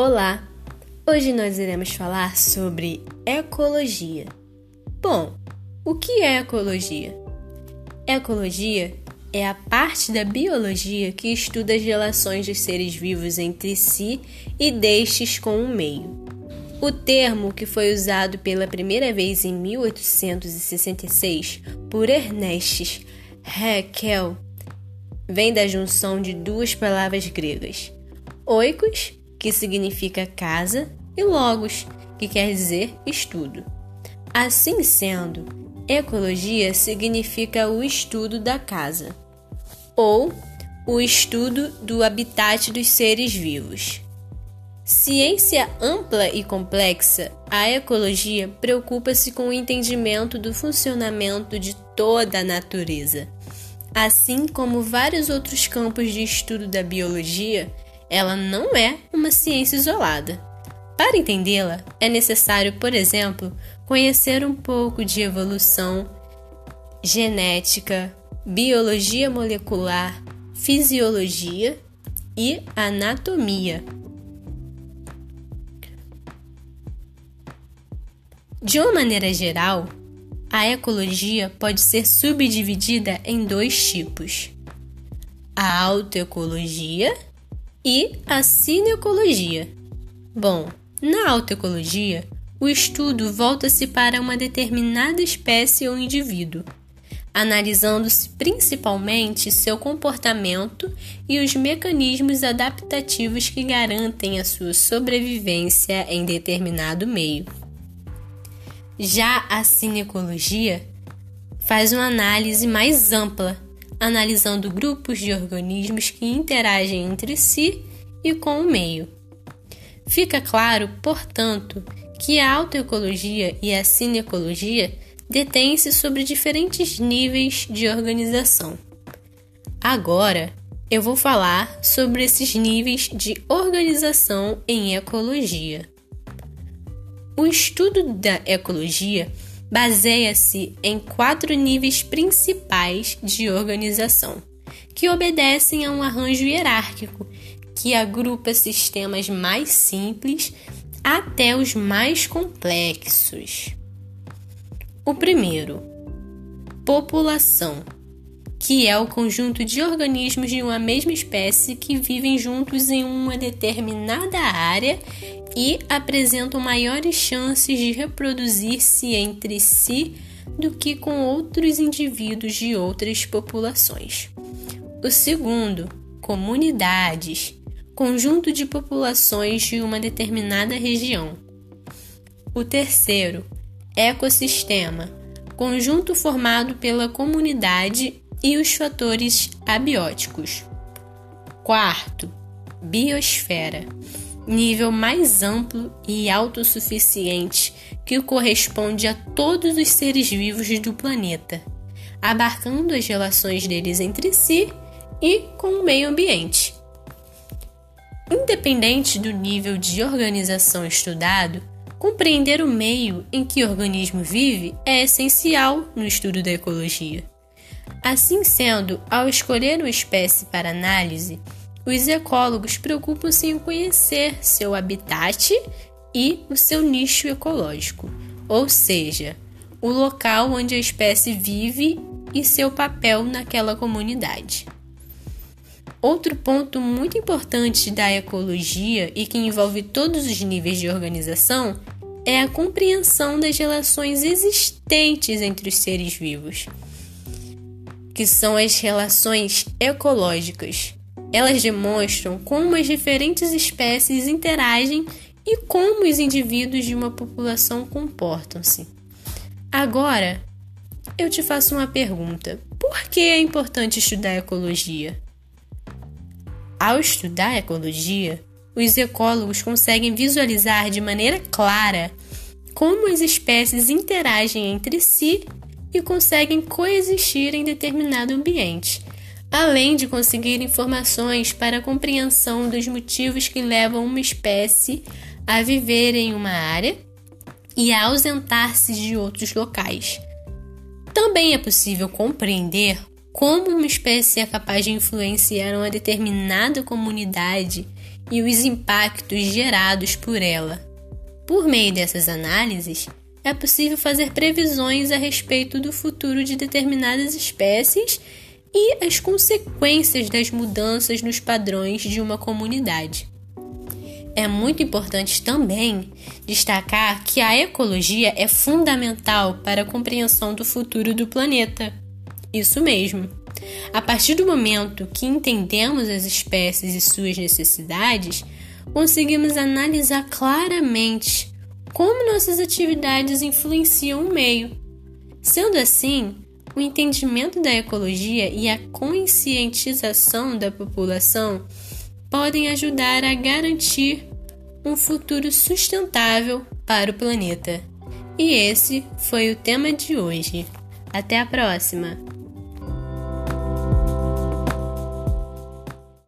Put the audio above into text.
Olá! Hoje nós iremos falar sobre ecologia. Bom, o que é ecologia? Ecologia é a parte da biologia que estuda as relações dos seres vivos entre si e destes com o meio. O termo, que foi usado pela primeira vez em 1866 por Ernest Haeckel, vem da junção de duas palavras gregas: oikos, que significa casa, e logos, que quer dizer estudo. Assim sendo, ecologia significa o estudo da casa, ou o estudo do habitat dos seres vivos. Ciência ampla e complexa, a ecologia preocupa-se com o entendimento do funcionamento de toda a natureza. Assim como vários outros campos de estudo da biologia, ela não é uma ciência isolada. Para entendê-la, é necessário, por exemplo, conhecer um pouco de evolução, genética, biologia molecular, fisiologia e anatomia. De uma maneira geral, a ecologia pode ser subdividida em dois tipos: a autoecologia e a cineecologia. Bom, na autoecologia, o estudo volta-se para uma determinada espécie ou indivíduo, analisando-se principalmente seu comportamento e os mecanismos adaptativos que garantem a sua sobrevivência em determinado meio. Já a cinecologia faz uma análise mais ampla, analisando grupos de organismos que interagem entre si e com o meio. Fica claro, portanto, que a autoecologia e a cinecologia detêm-se sobre diferentes níveis de organização. Agora, eu vou falar sobre esses níveis de organização em ecologia. O estudo da ecologia baseia-se em quatro níveis principais de organização, que obedecem a um arranjo hierárquico que agrupa sistemas mais simples até os mais complexos. O primeiro, população, que é o conjunto de organismos de uma mesma espécie que vivem juntos em uma determinada área e apresentam maiores chances de reproduzir-se entre si do que com outros indivíduos de outras populações. O segundo, comunidades, conjunto de populações de uma determinada região. O terceiro, ecossistema, conjunto formado pela comunidade e os fatores abióticos. Quarto, biosfera nível mais amplo e autossuficiente que corresponde a todos os seres vivos do planeta, abarcando as relações deles entre si e com o meio ambiente. Independente do nível de organização estudado, compreender o meio em que o organismo vive é essencial no estudo da ecologia. Assim sendo, ao escolher uma espécie para análise, os ecólogos preocupam-se em conhecer seu habitat e o seu nicho ecológico, ou seja, o local onde a espécie vive e seu papel naquela comunidade. Outro ponto muito importante da ecologia e que envolve todos os níveis de organização é a compreensão das relações existentes entre os seres vivos, que são as relações ecológicas, elas demonstram como as diferentes espécies interagem e como os indivíduos de uma população comportam-se. Agora, eu te faço uma pergunta: por que é importante estudar ecologia? Ao estudar ecologia, os ecólogos conseguem visualizar de maneira clara como as espécies interagem entre si e conseguem coexistir em determinado ambiente além de conseguir informações para a compreensão dos motivos que levam uma espécie a viver em uma área e a ausentar-se de outros locais. Também é possível compreender como uma espécie é capaz de influenciar uma determinada comunidade e os impactos gerados por ela. Por meio dessas análises, é possível fazer previsões a respeito do futuro de determinadas espécies e as consequências das mudanças nos padrões de uma comunidade. É muito importante também destacar que a ecologia é fundamental para a compreensão do futuro do planeta. Isso mesmo. A partir do momento que entendemos as espécies e suas necessidades, conseguimos analisar claramente como nossas atividades influenciam o meio. Sendo assim, o entendimento da ecologia e a conscientização da população podem ajudar a garantir um futuro sustentável para o planeta. E esse foi o tema de hoje. Até a próxima!